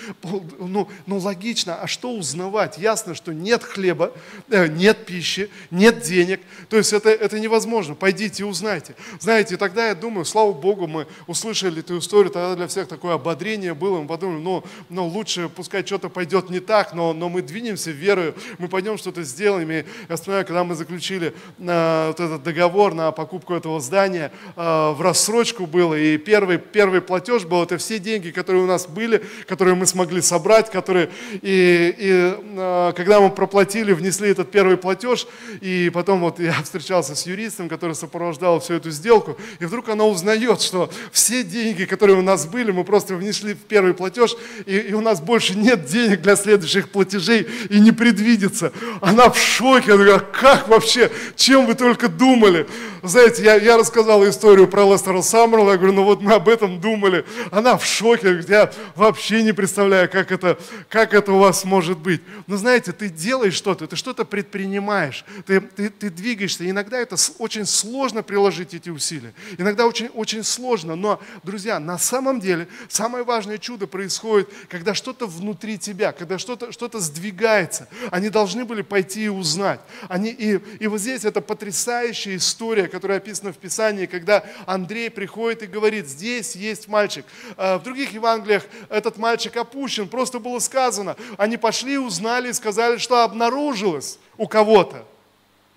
Ну, ну логично, а что узнавать? Ясно, что нет хлеба, э, нет пищи, нет денег. То есть это, это невозможно. Пойдите и узнайте. Знаете, тогда я думаю, слава Богу, мы услышали эту историю, тогда для всех такое ободрение было. Мы подумали, ну, ну лучше пускай что-то пойдет не так, но, но мы двинемся верою, мы пойдем что-то сделаем. И я вспоминаю, когда мы заключили э, вот этот договор на покупку этого здания, э, в рассрочку было, и первый, первый платеж был, это все деньги, которые у нас были, которые мы смогли собрать, которые, и, и э, когда мы проплатили, внесли этот первый платеж, и потом вот я *laughs* встречался с юристом, который сопровождал всю эту сделку, и вдруг она узнает, что все деньги, которые у нас были, мы просто внесли в первый платеж, и, и у нас больше нет денег для следующих платежей, и не предвидится. Она в шоке, она говорит, «А как вообще, чем вы только думали? Знаете, я, я рассказал историю про Лестера Саммерла, я говорю, ну вот мы об этом думали. Она в шоке, говорит, я вообще не представляю, как это, как это у вас может быть. Но знаете, ты делаешь что-то, ты что-то предпринимаешь, ты, ты, ты двигаешься. Иногда это очень сложно приложить эти усилия. Иногда очень, очень сложно. Но, друзья, на самом деле самое важное чудо происходит, когда что-то внутри тебя, когда что-то что сдвигается. Они должны были пойти и узнать. Они, и, и вот здесь это потрясающая история, которая описана в Писании, когда Андрей приходит и говорит, здесь есть мальчик. А в других Евангелиях этот мальчик опущен, просто было сказано. Они пошли, узнали и сказали, что обнаружилось у кого-то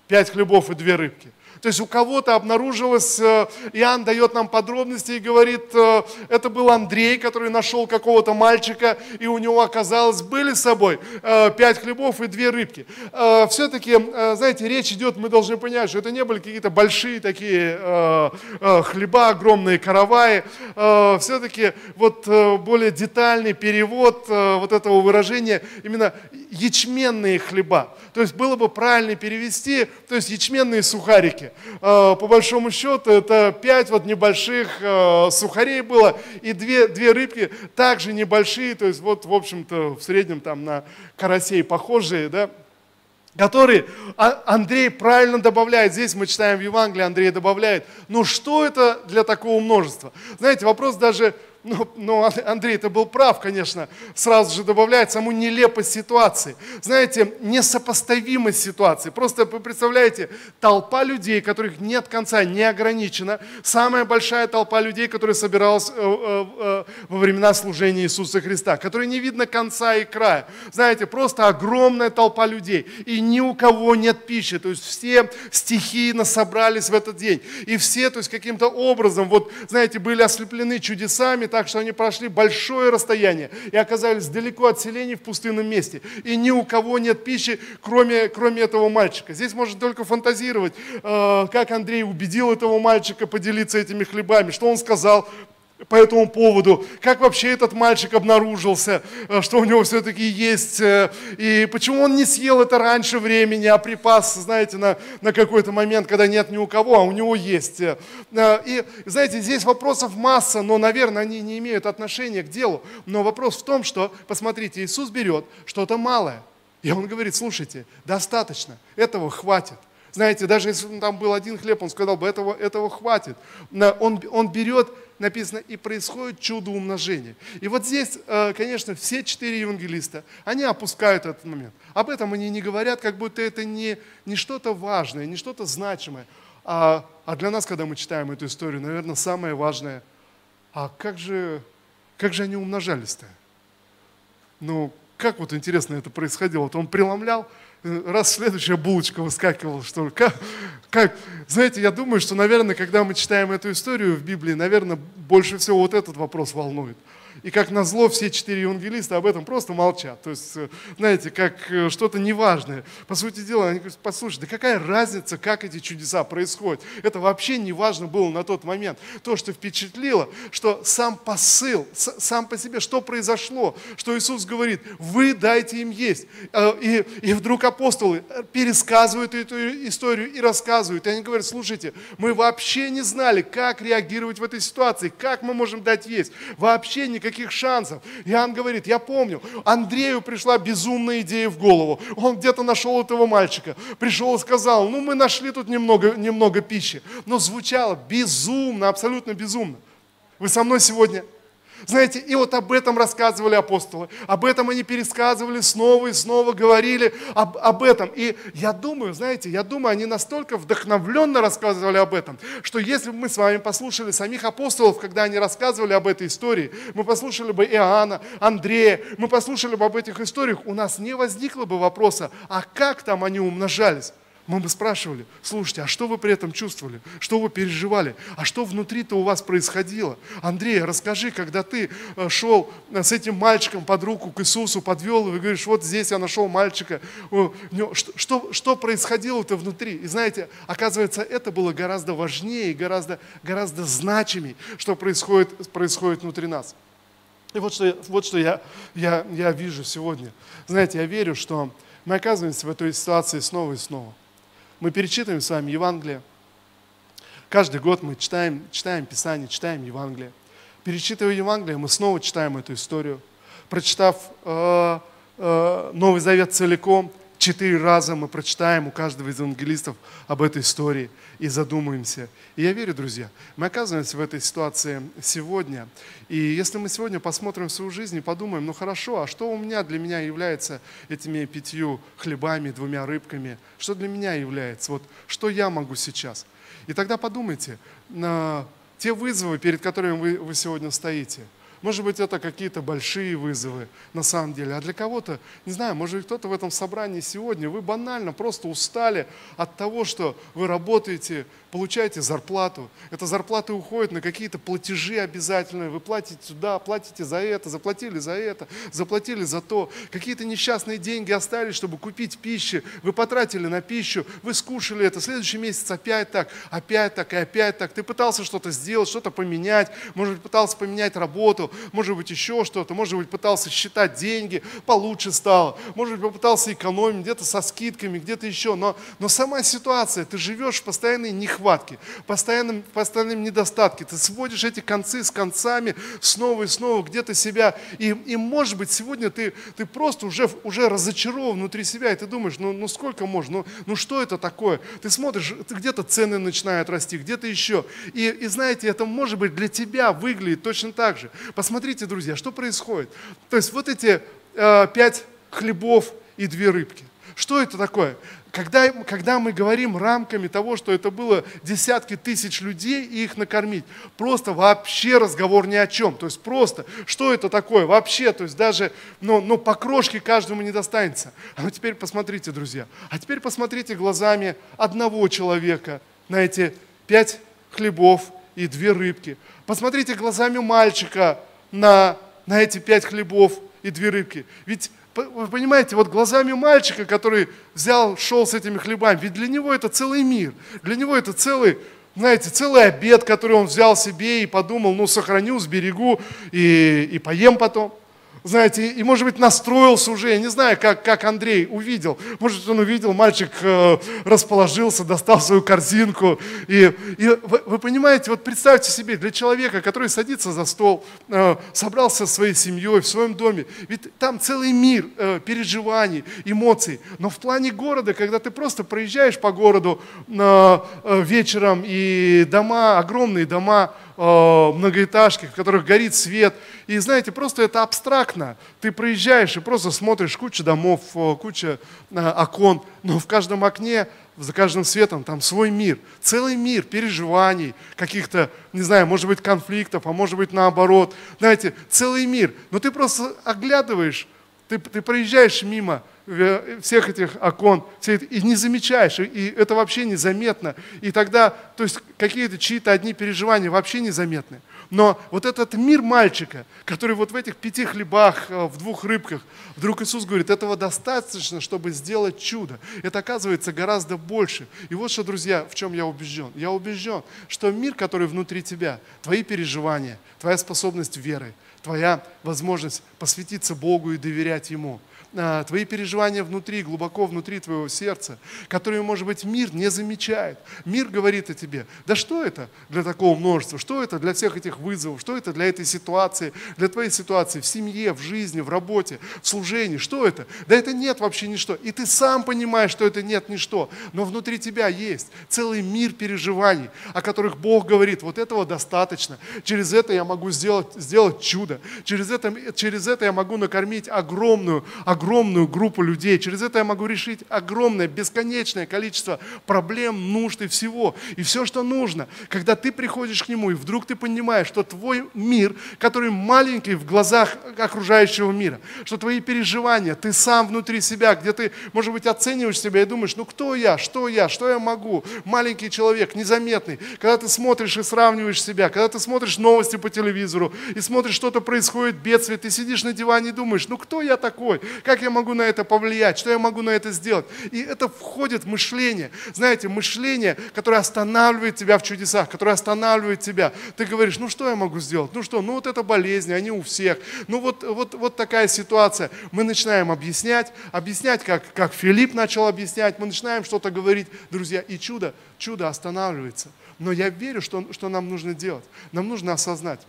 пять хлебов и две рыбки. То есть у кого-то обнаружилось, э, Иоанн дает нам подробности и говорит, э, это был Андрей, который нашел какого-то мальчика, и у него оказалось, были с собой э, пять хлебов и две рыбки. Все-таки, знаете, речь идет, мы должны понять, что это не были какие-то большие такие хлеба, огромные караваи. Все-таки вот более детальный перевод вот этого выражения именно ячменные хлеба. То есть было бы правильно перевести, то есть ячменные сухарики. Э, по большому счету это пять вот небольших э, сухарей было и две, две рыбки также небольшие, то есть вот в общем-то в среднем там на карасей похожие, да, которые а, Андрей правильно добавляет. Здесь мы читаем в Евангелии, Андрей добавляет. Ну что это для такого множества? Знаете, вопрос даже но, но Андрей это был прав, конечно, сразу же добавляет саму нелепость ситуации. Знаете, несопоставимость ситуации. Просто вы представляете, толпа людей, которых нет конца, не ограничена. Самая большая толпа людей, которая собиралась э, э, э, во времена служения Иисуса Христа, которой не видно конца и края. Знаете, просто огромная толпа людей. И ни у кого нет пищи. То есть все стихийно собрались в этот день. И все, то есть каким-то образом, вот, знаете, были ослеплены чудесами, так что они прошли большое расстояние и оказались далеко от селений в пустынном месте. И ни у кого нет пищи, кроме, кроме этого мальчика. Здесь можно только фантазировать, э, как Андрей убедил этого мальчика поделиться этими хлебами, что он сказал, по этому поводу, как вообще этот мальчик обнаружился, э, что у него все-таки есть, э, и почему он не съел это раньше времени, а припас, знаете, на, на какой-то момент, когда нет ни у кого, а у него есть. Э, и, знаете, здесь вопросов масса, но, наверное, они не имеют отношения к делу. Но вопрос в том, что, посмотрите, Иисус берет что-то малое, и он говорит, слушайте, достаточно, этого хватит. Знаете, даже если там был один хлеб, он сказал бы, этого, этого хватит. Он, он берет написано, и происходит чудо умножения. И вот здесь, э, конечно, все четыре евангелиста, они опускают этот момент. Об этом они не говорят, как будто это не, не что-то важное, не что-то значимое. А, а для нас, когда мы читаем эту историю, наверное, самое важное, а как же, как же они умножались-то? Ну, как вот интересно это происходило? Вот он преломлял, раз следующая булочка выскакивала, что. Как, как, знаете, я думаю, что, наверное, когда мы читаем эту историю в Библии, наверное, больше всего вот этот вопрос волнует. И как назло, все четыре евангелиста об этом просто молчат. То есть, э, знаете, как э, что-то неважное. По сути дела, они говорят, послушай, да какая разница, как эти чудеса происходят? Это вообще не важно было на тот момент. То, что впечатлило, что сам посыл, сам по себе, что произошло, что Иисус говорит, вы дайте им есть. Э, и, и вдруг апостолы пересказывают эту историю и рассказывают. И они говорят, слушайте, мы вообще не знали, как реагировать в этой ситуации, как мы можем дать есть. Вообще никаких никаких шансов. Иоанн говорит, я помню, Андрею пришла безумная идея в голову. Он где-то нашел этого мальчика, пришел и сказал, ну мы нашли тут немного, немного пищи. Но звучало безумно, абсолютно безумно. Вы со мной сегодня? Знаете, и вот об этом рассказывали апостолы, об этом они пересказывали снова и снова, говорили об, об этом. И я думаю, знаете, я думаю, они настолько вдохновленно рассказывали об этом, что если бы мы с вами послушали самих апостолов, когда они рассказывали об этой истории, мы послушали бы Иоанна, Андрея, мы послушали бы об этих историях, у нас не возникло бы вопроса, а как там они умножались? Мы бы спрашивали, слушайте, а что вы при этом чувствовали? Что вы переживали? А что внутри-то у вас происходило? Андрей, расскажи, когда ты э, шел э, с этим мальчиком под руку к Иисусу, подвел его и говоришь, вот здесь я нашел мальчика. Что, что, что происходило-то внутри? И знаете, оказывается, это было гораздо важнее, гораздо, гораздо значимее, что происходит, происходит внутри нас. И вот что, вот что я, я, я вижу сегодня. Знаете, я верю, что мы оказываемся в этой ситуации снова и снова. Мы перечитываем с вами Евангелие. Каждый год мы читаем, читаем Писание, читаем Евангелие. Перечитывая Евангелие, мы снова читаем эту историю. Прочитав э, э, Новый Завет целиком, четыре раза мы прочитаем у каждого из евангелистов об этой истории и задумаемся. И я верю, друзья, мы оказываемся в этой ситуации сегодня. И если мы сегодня посмотрим свою жизнь и подумаем, ну хорошо, а что у меня для меня является этими пятью хлебами, двумя рыбками? Что для меня является? Вот что я могу сейчас? И тогда подумайте на те вызовы, перед которыми вы, вы сегодня стоите – может быть, это какие-то большие вызовы на самом деле. А для кого-то, не знаю, может быть, кто-то в этом собрании сегодня, вы банально просто устали от того, что вы работаете, получаете зарплату. Эта зарплата уходит на какие-то платежи обязательные. Вы платите сюда, платите за это, заплатили за это, заплатили за то. Какие-то несчастные деньги остались, чтобы купить пищу. Вы потратили на пищу, вы скушали это. Следующий месяц опять так, опять так и опять так. Ты пытался что-то сделать, что-то поменять. Может быть, пытался поменять работу, может быть, еще что-то. Может быть, пытался считать деньги, получше стало. Может быть, попытался экономить где-то со скидками, где-то еще. Но, но сама ситуация, ты живешь в постоянной нехватке нехватки, постоянном, постоянном недостатке. Ты сводишь эти концы с концами снова и снова где-то себя. И, и может быть, сегодня ты, ты просто уже, уже разочарован внутри себя, и ты думаешь, ну, ну сколько можно, ну, ну что это такое? Ты смотришь, где-то цены начинают расти, где-то еще. И, и знаете, это может быть для тебя выглядит точно так же. Посмотрите, друзья, что происходит. То есть вот эти э, пять хлебов и две рыбки. Что это такое? Когда, когда мы говорим рамками того, что это было десятки тысяч людей и их накормить, просто вообще разговор ни о чем. То есть просто, что это такое вообще, то есть даже, ну, ну по крошке каждому не достанется. А ну теперь посмотрите, друзья, а теперь посмотрите глазами одного человека на эти пять хлебов и две рыбки. Посмотрите глазами мальчика на, на эти пять хлебов и две рыбки. Ведь вы понимаете, вот глазами мальчика, который взял, шел с этими хлебами, ведь для него это целый мир, для него это целый, знаете, целый обед, который он взял себе и подумал, ну, сохраню, сберегу и, и поем потом знаете, и, может быть, настроился уже, я не знаю, как, как Андрей увидел. Может, он увидел, мальчик э, расположился, достал свою корзинку. И, и вы, вы понимаете, вот представьте себе, для человека, который садится за стол, э, собрался со своей семьей в своем доме, ведь там целый мир э, переживаний, эмоций. Но в плане города, когда ты просто проезжаешь по городу э, э, вечером, и дома, огромные дома, многоэтажки, в которых горит свет. И знаете, просто это абстрактно. Ты проезжаешь и просто смотришь куча домов, э, куча э, окон, но в каждом окне, за каждым светом там свой мир, целый мир переживаний, каких-то, не знаю, может быть, конфликтов, а может быть, наоборот. Знаете, целый мир. Но ты просто оглядываешь, ты, ты проезжаешь мимо, всех этих окон, все это, и не замечаешь, и это вообще незаметно. И тогда, то есть какие-то чьи-то одни переживания вообще незаметны. Но вот этот мир мальчика, который вот в этих пяти хлебах, э, в двух рыбках, вдруг Иисус говорит, этого достаточно, чтобы сделать чудо. Это оказывается гораздо больше. И вот что, друзья, в чем я убежден. Я убежден, что мир, который внутри тебя, твои переживания, твоя способность веры, твоя возможность посвятиться Богу и доверять Ему – твои переживания внутри, глубоко внутри твоего сердца, которые, может быть, мир не замечает. Мир говорит о тебе, да что это для такого множества, что это для всех этих вызовов, что это для этой ситуации, для твоей ситуации в семье, в жизни, в работе, в служении, что это? Да это нет вообще ничто. И ты сам понимаешь, что это нет ничто, но внутри тебя есть целый мир переживаний, о которых Бог говорит, вот этого достаточно. Через это я могу сделать, сделать чудо. Через это, через это я могу накормить огромную, огромную группу людей. Через это я могу решить огромное, бесконечное количество проблем, нужд и всего. И все, что нужно, когда ты приходишь к Нему, и вдруг ты понимаешь, что твой мир, который маленький в глазах окружающего мира, что твои переживания, ты сам внутри себя, где ты, может быть, оцениваешь себя и думаешь, ну кто я, что я, что я могу, маленький человек, незаметный. Когда ты смотришь и сравниваешь себя, когда ты смотришь новости по телевизору и смотришь, что-то происходит, бедствие, ты сидишь на диване и думаешь, ну кто я такой, как я могу на это повлиять, что я могу на это сделать. И это входит в мышление. Знаете, мышление, которое останавливает тебя в чудесах, которое останавливает тебя. Ты говоришь, ну что я могу сделать, ну что, ну вот это болезни, они у всех. Ну вот, вот, вот такая ситуация. Мы начинаем объяснять, объяснять, как, как Филипп начал объяснять, мы начинаем что-то говорить, друзья, и чудо, чудо останавливается. Но я верю, что, что нам нужно делать. Нам нужно осознать,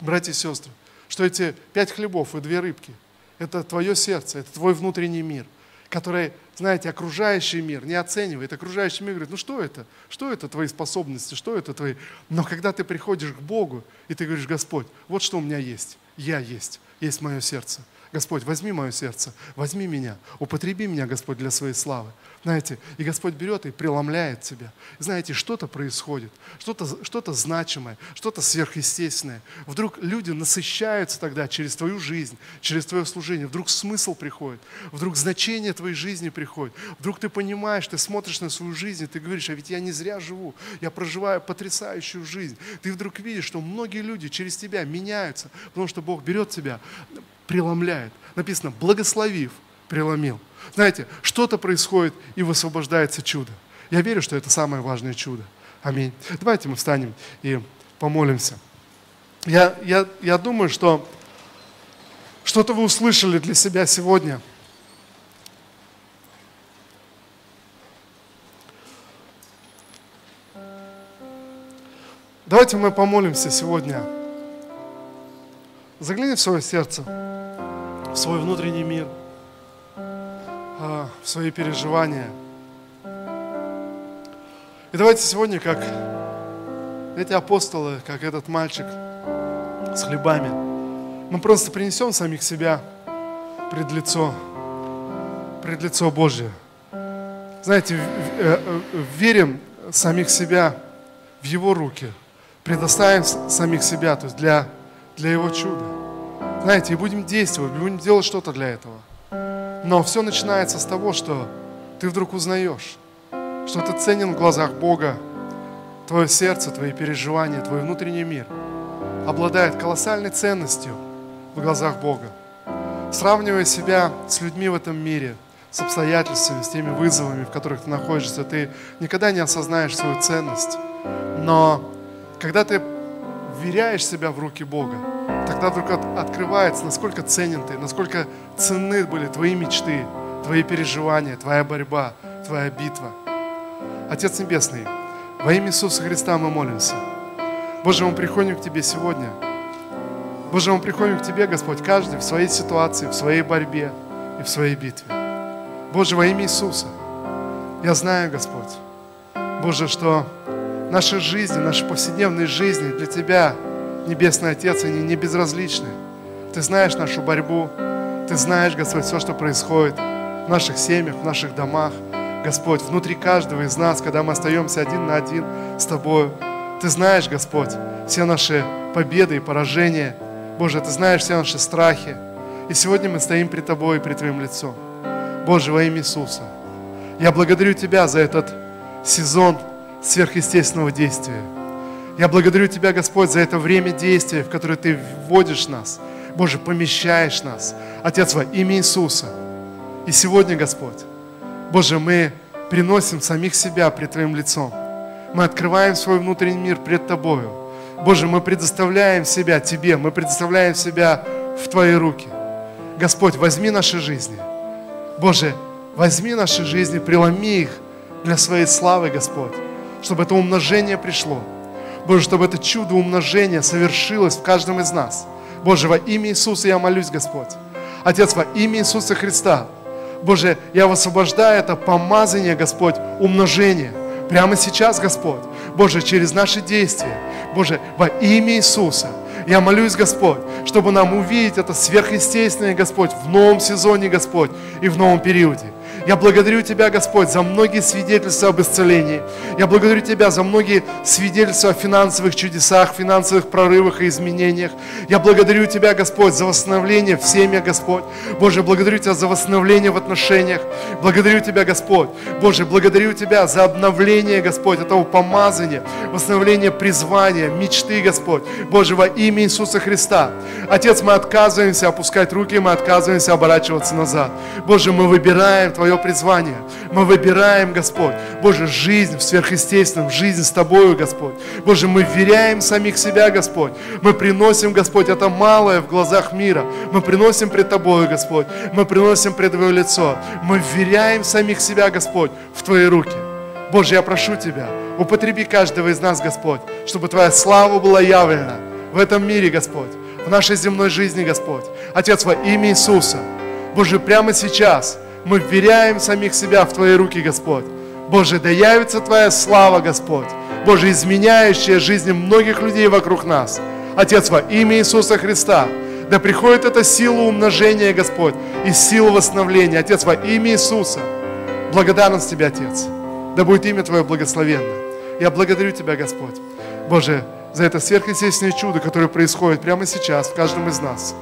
братья и сестры, что эти пять хлебов и две рыбки – это твое сердце, это твой внутренний мир, который, знаете, окружающий мир не оценивает. Окружающий мир говорит, ну что это? Что это твои способности? Что это твои... Но когда ты приходишь к Богу, и ты говоришь, Господь, вот что у меня есть. Я есть. Есть мое сердце. Господь, возьми мое сердце, возьми меня, употреби меня, Господь, для своей славы. Знаете, и Господь берет и преломляет тебя. знаете, что-то происходит, что-то что значимое, что-то сверхъестественное. Вдруг люди насыщаются тогда через твою жизнь, через твое служение. Вдруг смысл приходит, вдруг значение твоей жизни приходит. Вдруг ты понимаешь, ты смотришь на свою жизнь, и ты говоришь, а ведь я не зря живу, я проживаю потрясающую жизнь. Ты вдруг видишь, что многие люди через тебя меняются, потому что Бог берет тебя, преломляет. Написано, благословив, преломил. Знаете, что-то происходит и высвобождается чудо. Я верю, что это самое важное чудо. Аминь. Давайте мы встанем и помолимся. Я, я, я думаю, что что-то вы услышали для себя сегодня. Давайте мы помолимся сегодня. Загляни в свое сердце, в свой внутренний мир – а, в свои переживания. И давайте сегодня, как эти апостолы, как этот мальчик с хлебами, мы просто принесем самих себя пред лицо, пред лицо Божье. Знаете, э, э, верим самих себя в Его руки, предоставим самих себя, то есть для, для Его чуда. Знаете, и будем действовать, будем делать что-то для этого. Но все начинается с того, что ты вдруг узнаешь, что ты ценен в глазах Бога, твое сердце, твои переживания, твой внутренний мир обладает колоссальной ценностью в глазах Бога. Сравнивая себя с людьми в этом мире, с обстоятельствами, с теми вызовами, в которых ты находишься, ты никогда не осознаешь свою ценность. Но когда ты вверяешь себя в руки Бога, тогда вдруг открывается, насколько ценен ты, насколько ценны были твои мечты, твои переживания, твоя борьба, твоя битва. Отец Небесный, во имя Иисуса Христа мы молимся. Боже, мы приходим к Тебе сегодня. Боже, мы приходим к Тебе, Господь, каждый в своей ситуации, в своей борьбе и в своей битве. Боже, во имя Иисуса, я знаю, Господь, Боже, что наши жизни, наши повседневные жизни для Тебя, Небесный Отец, они не безразличны. Ты знаешь нашу борьбу, Ты знаешь, Господь, все, что происходит в наших семьях, в наших домах. Господь, внутри каждого из нас, когда мы остаемся один на один с Тобой, Ты знаешь, Господь, все наши победы и поражения. Боже, Ты знаешь все наши страхи. И сегодня мы стоим пред Тобой и пред Твоим лицом. Боже, во имя Иисуса, я благодарю Тебя за этот сезон сверхъестественного действия. Я благодарю Тебя, Господь, за это время действия, в которое Ты вводишь нас. Боже, помещаешь нас. Отец, во имя Иисуса. И сегодня, Господь, Боже, мы приносим самих себя пред Твоим лицом. Мы открываем свой внутренний мир пред Тобою. Боже, мы предоставляем себя Тебе, мы предоставляем себя в Твои руки. Господь, возьми наши жизни. Боже, возьми наши жизни, преломи их для своей славы, Господь, чтобы это умножение пришло. Боже, чтобы это чудо умножения совершилось в каждом из нас. Боже, во имя Иисуса я молюсь, Господь. Отец, во имя Иисуса Христа, Боже, я высвобождаю это помазание, Господь, умножение. Прямо сейчас, Господь. Боже, через наши действия. Боже, во имя Иисуса. Я молюсь, Господь, чтобы нам увидеть это сверхъестественное, Господь, в новом сезоне, Господь, и в новом периоде. Я благодарю Тебя, Господь, за многие свидетельства об исцелении. Я благодарю Тебя за многие свидетельства о финансовых чудесах, финансовых прорывах и изменениях. Я благодарю Тебя, Господь, за восстановление в семьях, Господь. Боже, благодарю Тебя за восстановление в отношениях. Благодарю Тебя, Господь. Боже, благодарю Тебя за обновление, Господь, этого помазания, восстановление призвания, мечты, Господь. Боже, во имя Иисуса Христа. Отец, мы отказываемся опускать руки, мы отказываемся оборачиваться назад. Боже, мы выбираем Твое призвание. Мы выбираем, Господь, Боже, жизнь в сверхъестественном, жизнь с Тобою, Господь. Боже, мы веряем самих себя, Господь. Мы приносим, Господь, это малое в глазах мира. Мы приносим пред Тобою, Господь. Мы приносим пред Твое лицо. Мы веряем самих себя, Господь, в Твои руки. Боже, я прошу Тебя, употреби каждого из нас, Господь, чтобы Твоя слава была явлена в этом мире, Господь, в нашей земной жизни, Господь. Отец, во имя Иисуса, Боже, прямо сейчас – мы вверяем самих себя в Твои руки, Господь. Боже, да явится Твоя слава, Господь. Боже, изменяющая жизни многих людей вокруг нас. Отец, во имя Иисуса Христа, да приходит эта сила умножения, Господь, и сила восстановления. Отец, во имя Иисуса, благодарность Тебе, Отец. Да будет имя Твое благословенно. Я благодарю Тебя, Господь. Боже, за это сверхъестественное чудо, которое происходит прямо сейчас в каждом из нас.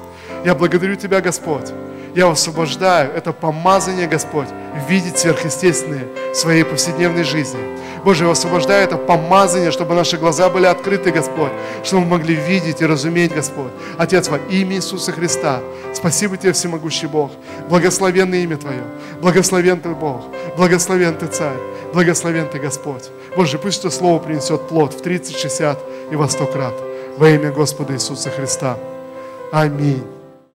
Я благодарю Тебя, Господь, я высвобождаю это помазание, Господь, видеть сверхъестественное в своей повседневной жизни. Боже, я высвобождаю это помазание, чтобы наши глаза были открыты, Господь, чтобы мы могли видеть и разуметь, Господь. Отец, во имя Иисуса Христа, спасибо Тебе, всемогущий Бог. Благословенное имя Твое. Благословен Ты Бог. Благословен Ты Царь. Благословен Ты Господь. Боже, пусть это Слово принесет плод в 30, 60 и во 100 крат. Во имя Господа Иисуса Христа. Аминь.